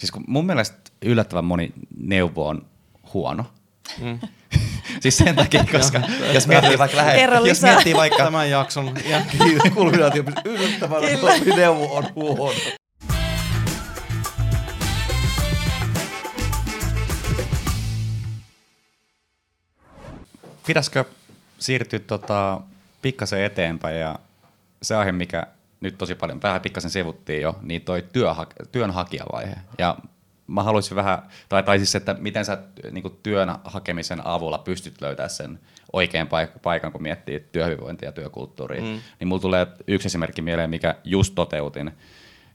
siis kun mun mielestä yllättävän moni neuvo on huono. Mm. siis sen takia, koska jos miettii vaikka lähe, jos miettii vaikka... Tämän jakson kulminaatio yllättävän neuvo on huono. Pitäisikö siirtyä tota, pikkasen eteenpäin ja se aihe, mikä nyt tosi paljon, vähän pikkasen sivuttiin jo, niin toi työha- työnhakijavaihe. Ja mä haluaisin vähän, tai, tai siis, että miten sä niin työn hakemisen avulla pystyt löytämään sen oikean paik- paikan, kun miettii työhyvinvointia ja työkulttuuria. Mm. Niin mulla tulee yksi esimerkki mieleen, mikä just toteutin.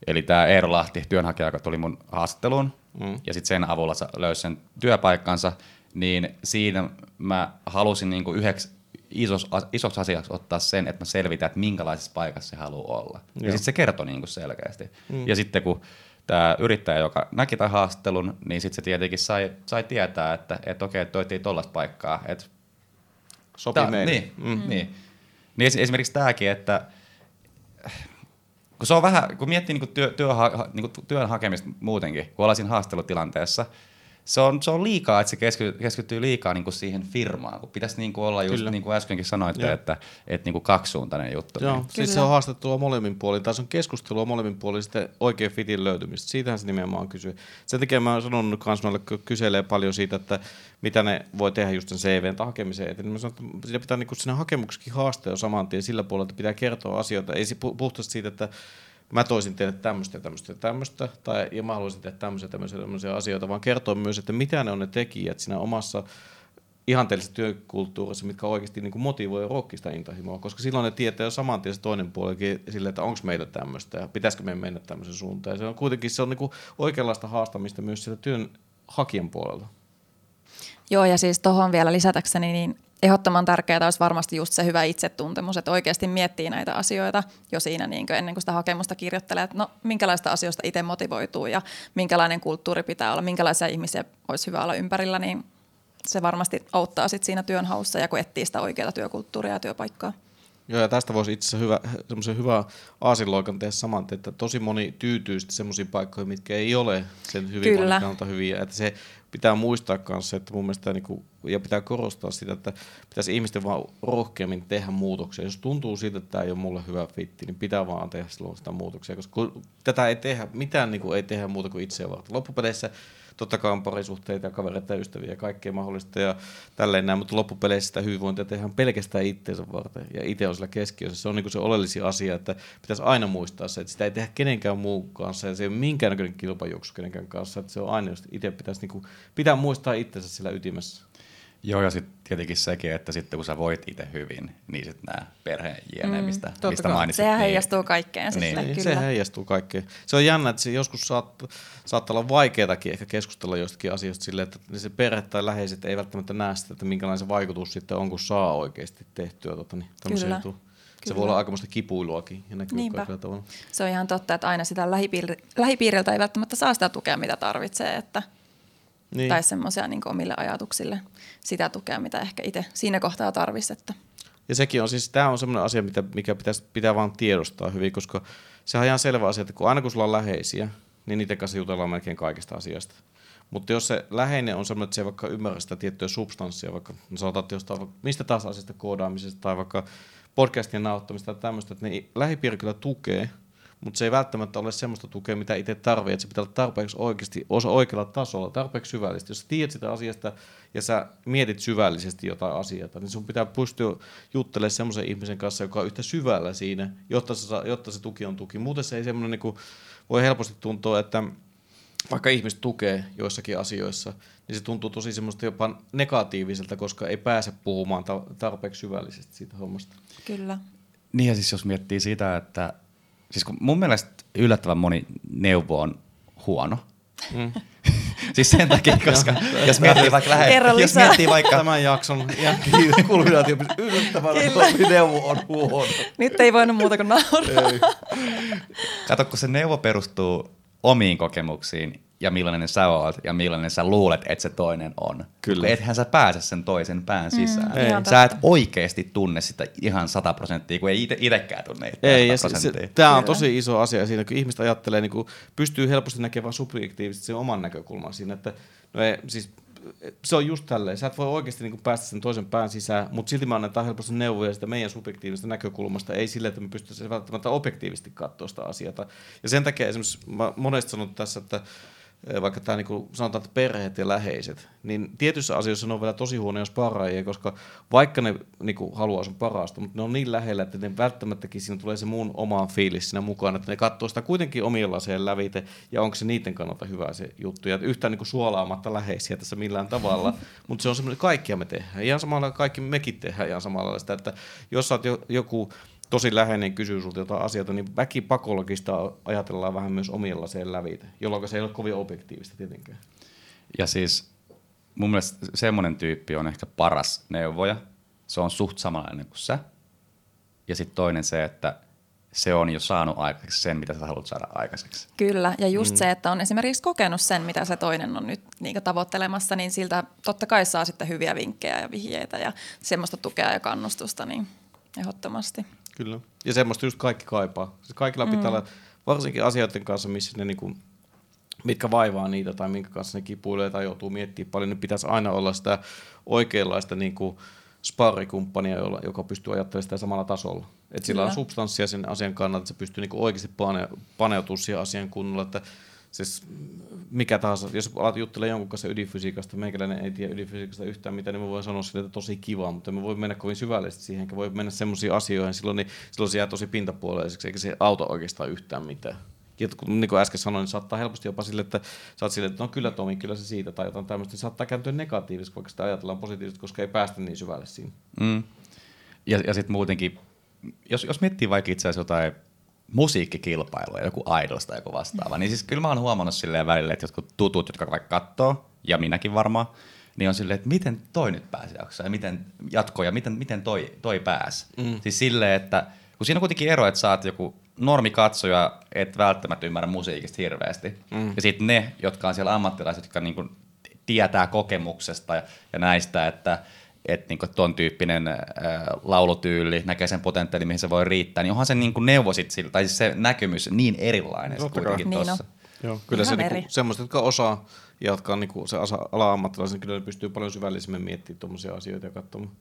Eli tämä Eero Lahti, työnhakija, joka tuli mun haastatteluun, mm. ja sitten sen avulla löysi sen työpaikkansa, niin siinä mä halusin niin yhdeksi isos, isoksi asiaksi ottaa sen, että mä selvitän, että minkälaisessa paikassa se haluaa olla. Joo. Ja sitten se kertoi niin kuin selkeästi. Mm. Ja sitten kun tämä yrittäjä, joka näki tämän haastattelun, niin sitten se tietenkin sai, sai tietää, että et okei, toitiin tuollaista paikkaa. Et, Sopii ta, meille. Niin, mm. niin. niin esimerkiksi tämäkin, että kun se on vähän, kun miettii niin työ, työ, niin työn hakemista muutenkin, kun ollaan siinä haastelutilanteessa, se on, se on liikaa, että se keskittyy, keskittyy liikaa niin kuin siihen firmaan, kun pitäisi niin kuin olla just Kyllä. niin kuin äskenkin sanoitte, Joo. että, että niin kuin kaksisuuntainen juttu. Joo, niin. siis se on haastettua molemmin puolin, tai se on keskustelua molemmin puolin sitten oikein fitin löytymistä. Siitähän se nimenomaan kysyy. Sen takia mä oon sanonut myös noille, kun kyselee paljon siitä, että mitä ne voi tehdä just sen CVn hakemiseen. Että mä sanon, että siinä pitää niin kuin siinä hakemuksikin haastaa jo saman tien sillä puolella, että pitää kertoa asioita. Ei puhtaasti siitä, että mä toisin teille tämmöistä ja tämmöistä ja tämmöistä, tai ja mä haluaisin tehdä tämmöisiä tämmöisiä, tämmöisiä asioita, vaan kertoa myös, että mitä ne on ne tekijät siinä omassa ihanteellisessa työkulttuurissa, mitkä oikeasti niin motivoi sitä intohimoa, koska silloin ne tietää jo saman tien se toinen puolikin sille, että onko meillä tämmöistä ja pitäisikö meidän mennä tämmöisen suuntaan. Ja se on kuitenkin se on niin oikeanlaista haastamista myös sieltä työn hakijan puolella. Joo, ja siis tuohon vielä lisätäkseni, niin ehdottoman tärkeää olisi varmasti just se hyvä itsetuntemus, että oikeasti miettii näitä asioita jo siinä niin kuin ennen kuin sitä hakemusta kirjoittelee, että no minkälaista asioista itse motivoituu ja minkälainen kulttuuri pitää olla, minkälaisia ihmisiä olisi hyvä olla ympärillä, niin se varmasti auttaa sit siinä työnhaussa ja kun etsii sitä oikeaa työkulttuuria ja työpaikkaa. Joo, ja tästä voisi itse asiassa hyvä, semmoisen hyvä aasinloikan tehdä saman, että tosi moni tyytyy semmoisiin paikkoihin, mitkä ei ole sen hyvinvoinnin kannalta hyviä. Että se pitää muistaa myös, että mun mielestä, niin kuin, ja pitää korostaa sitä, että pitäisi ihmisten vaan rohkeammin tehdä muutoksia. Jos tuntuu siltä, että tämä ei ole mulle hyvä fitti, niin pitää vaan tehdä silloin sitä muutoksia, koska tätä ei tehdä, mitään niin kuin, ei tehdä muuta kuin itseä varten. Loppupeleissä totta kai on parisuhteita ja kavereita ja ystäviä ja kaikkea mahdollista ja tälleen näin, mutta loppupeleissä sitä hyvinvointia tehdään pelkästään itseensä varten ja itse on sillä keskiössä. Se on niin se oleellisin asia, että pitäisi aina muistaa se, että sitä ei tehdä kenenkään muun kanssa ja se ei ole minkäännäköinen kilpajuoksu kenenkään kanssa, että se on aina, jos itse pitäisi niin kuin, pitää muistaa itsensä sillä ytimessä. Joo, ja sitten tietenkin sekin, että sitten kun sä voit itse hyvin, niin sitten nämä perheen jne, mm, mistä, mistä mainitsit. Sehän niin, heijastuu kaikkeen niin. sitten, niin, kyllä. Se heijastuu kaikkeen. Se on jännä, että se joskus saat, saattaa olla vaikeatakin ehkä keskustella jostakin asioista silleen, että se perhe tai läheiset ei välttämättä näe sitä, että minkälainen se vaikutus sitten on, kun saa oikeasti tehtyä tota, niin, kyllä. Se Kyllä. voi olla aikamoista kipuiluakin ja näkyy Niinpä. kaikilla tavalla. Se on ihan totta, että aina sitä lähipiir- lähipiiriltä ei välttämättä saa sitä tukea, mitä tarvitsee. Että niin. tai semmoisia niin omille ajatuksille sitä tukea, mitä ehkä itse siinä kohtaa tarvitsisi. Että. Ja sekin on siis, tämä on semmoinen asia, mitä, mikä pitäisi, pitää vaan tiedostaa hyvin, koska se on ihan selvä asia, että kun aina kun sulla on läheisiä, niin niiden kanssa jutellaan melkein kaikista asiasta. Mutta jos se läheinen on semmoinen, että se ei vaikka ymmärrä sitä tiettyä substanssia, vaikka no sanotaan jostain mistä taas asiasta koodaamisesta tai vaikka podcastien nauhoittamista tai tämmöistä, että ne lähipiiri kyllä tukee – mutta se ei välttämättä ole semmoista tukea, mitä itse tarvitsee, että se pitää olla tarpeeksi oikeasti, osa oikealla tasolla, tarpeeksi syvällisesti. Jos sä tiedät sitä asiasta ja sä mietit syvällisesti jotain asiaa, niin sun pitää pystyä juttelemaan semmoisen ihmisen kanssa, joka on yhtä syvällä siinä, jotta se, jotta se tuki on tuki. Muuten se ei semmoinen, niin kuin, voi helposti tuntua, että vaikka ihmiset tukee joissakin asioissa, niin se tuntuu tosi semmoista jopa negatiiviselta, koska ei pääse puhumaan tarpeeksi syvällisesti siitä hommasta. Kyllä. Niin ja siis jos miettii sitä, että siis kun mun mielestä yllättävän moni neuvo on huono. Mm. siis sen takia, koska jos miettii vaikka lähe, jos miettii vaikka tämän jakson kulminaatio, yllättävän neuvo on huono. Nyt ei voinut muuta kuin nauraa. Kato, kun se neuvo perustuu omiin kokemuksiin ja millainen sä oot ja millainen sä luulet, että se toinen on. Kyllä. Kun ethän sä pääse sen toisen pään sisään. Mm, ihan sä et oikeasti tunne sitä ihan sata prosenttia, kun ei ite, itekään tunne Ei, ja se, 100 se, prosenttia. tämä on tosi iso asia siinä, kun ihmiset ajattelee, niin kuin, pystyy helposti näkemään subjektiivisesti sen oman näkökulman siinä, että no ei, siis, se on just tälleen. Sä et voi oikeasti niin päästä sen toisen pään sisään, mutta silti me annetaan helposti neuvoja sitä meidän subjektiivisesta näkökulmasta, ei sille, että me pystyisimme välttämättä objektiivisesti katsoa sitä asiaa. Ja sen takia esimerkiksi mä monesti sanon tässä, että vaikka tämä niin sanotaan, että perheet ja läheiset, niin tietyissä asioissa ne on vielä tosi huonoja sparraajia, koska vaikka ne niin kuin, haluaa sun parasta, mutta ne on niin lähellä, että ne välttämättäkin siinä tulee se mun oma fiilis siinä mukaan, että ne katsoo sitä kuitenkin omilla laseen lävite, ja onko se niiden kannalta hyvä se juttu, ja yhtään niin kuin, suolaamatta läheisiä tässä millään tavalla, mutta se on semmoinen, kaikkia me tehdään, ihan samalla kaikki mekin tehdään ihan samalla sitä, että jos sä oot jo, joku tosi läheinen kysyy sulta jotain asioita, niin väkipakologista ajatellaan vähän myös omilla laseen lävite, jolloin se ei ole kovin objektiivista tietenkään. Ja siis mun mielestä semmoinen tyyppi on ehkä paras neuvoja. Se on suht samanlainen kuin sä. Ja sitten toinen se, että se on jo saanut aikaiseksi sen, mitä sä haluat saada aikaiseksi. Kyllä, ja just mm. se, että on esimerkiksi kokenut sen, mitä se toinen on nyt niin tavoittelemassa, niin siltä totta kai saa sitten hyviä vinkkejä ja vihjeitä ja semmoista tukea ja kannustusta, niin ehdottomasti. Kyllä. Ja semmoista just kaikki kaipaa. Siis kaikilla pitää olla, varsinkin asioiden kanssa, missä ne niinku, mitkä vaivaa niitä tai minkä kanssa ne kipuilee tai joutuu miettimään paljon, niin pitäisi aina olla sitä oikeanlaista niinku sparrikumppania, jolla, joka pystyy ajattelemaan sitä samalla tasolla. Että sillä on substanssia sen asian kannalta, että se pystyy niinku oikeasti pane, paneutumaan siihen asian kunnolla, että siis mikä tahansa, jos alat juttelemaan jonkun kanssa ydinfysiikasta, meikäläinen ei tiedä ydinfysiikasta yhtään mitään, niin mä voin sanoa sille, että tosi kiva, mutta me voi mennä kovin syvällisesti siihen, enkä voi mennä semmoisiin asioihin, silloin, niin, silloin se jää tosi pintapuoleiseksi, eikä se auta oikeastaan yhtään mitään. Ja niin kuin äsken sanoin, niin saattaa helposti jopa sille, että sä oot silleen, että no kyllä Tomi, kyllä se siitä, tai jotain tämmöistä, niin saattaa kääntyä negatiivisesti, vaikka sitä ajatellaan positiivisesti, koska ei päästä niin syvälle siinä. Mm. Ja, ja sitten muutenkin, jos, jos miettii vaikka itse asiassa jotain musiikkikilpailuja, joku Idols tai joku vastaava, niin siis kyllä mä oon huomannut silleen välillä, että jotkut tutut, jotka vaikka katsoo, ja minäkin varmaan, niin on silleen, että miten toi nyt pääsi jaksoon ja miten jatkoi ja miten, miten toi, toi pääsi. Mm. Siis silleen, että kun siinä on kuitenkin ero, että oot joku normikatsoja, et välttämättä ymmärrä musiikista hirveästi. Mm. Ja sitten ne, jotka on siellä ammattilaiset, jotka niinku tietää kokemuksesta ja, ja näistä, että että niinku ton tyyppinen ää, laulutyyli näkee sen potentiaalin, mihin se voi riittää, niin onhan se niinku neuvo sit sillä, tai siis se näkemys niin erilainen Totta kai. kuitenkin Niin tossa. Joo, kyllä Ihan se eri. niinku, semmoiset, jotka osaa ja jotka on niinku se ala-ammattilaisen, kyllä ne pystyy paljon syvällisemmin miettimään tuommoisia asioita ja katsomaan.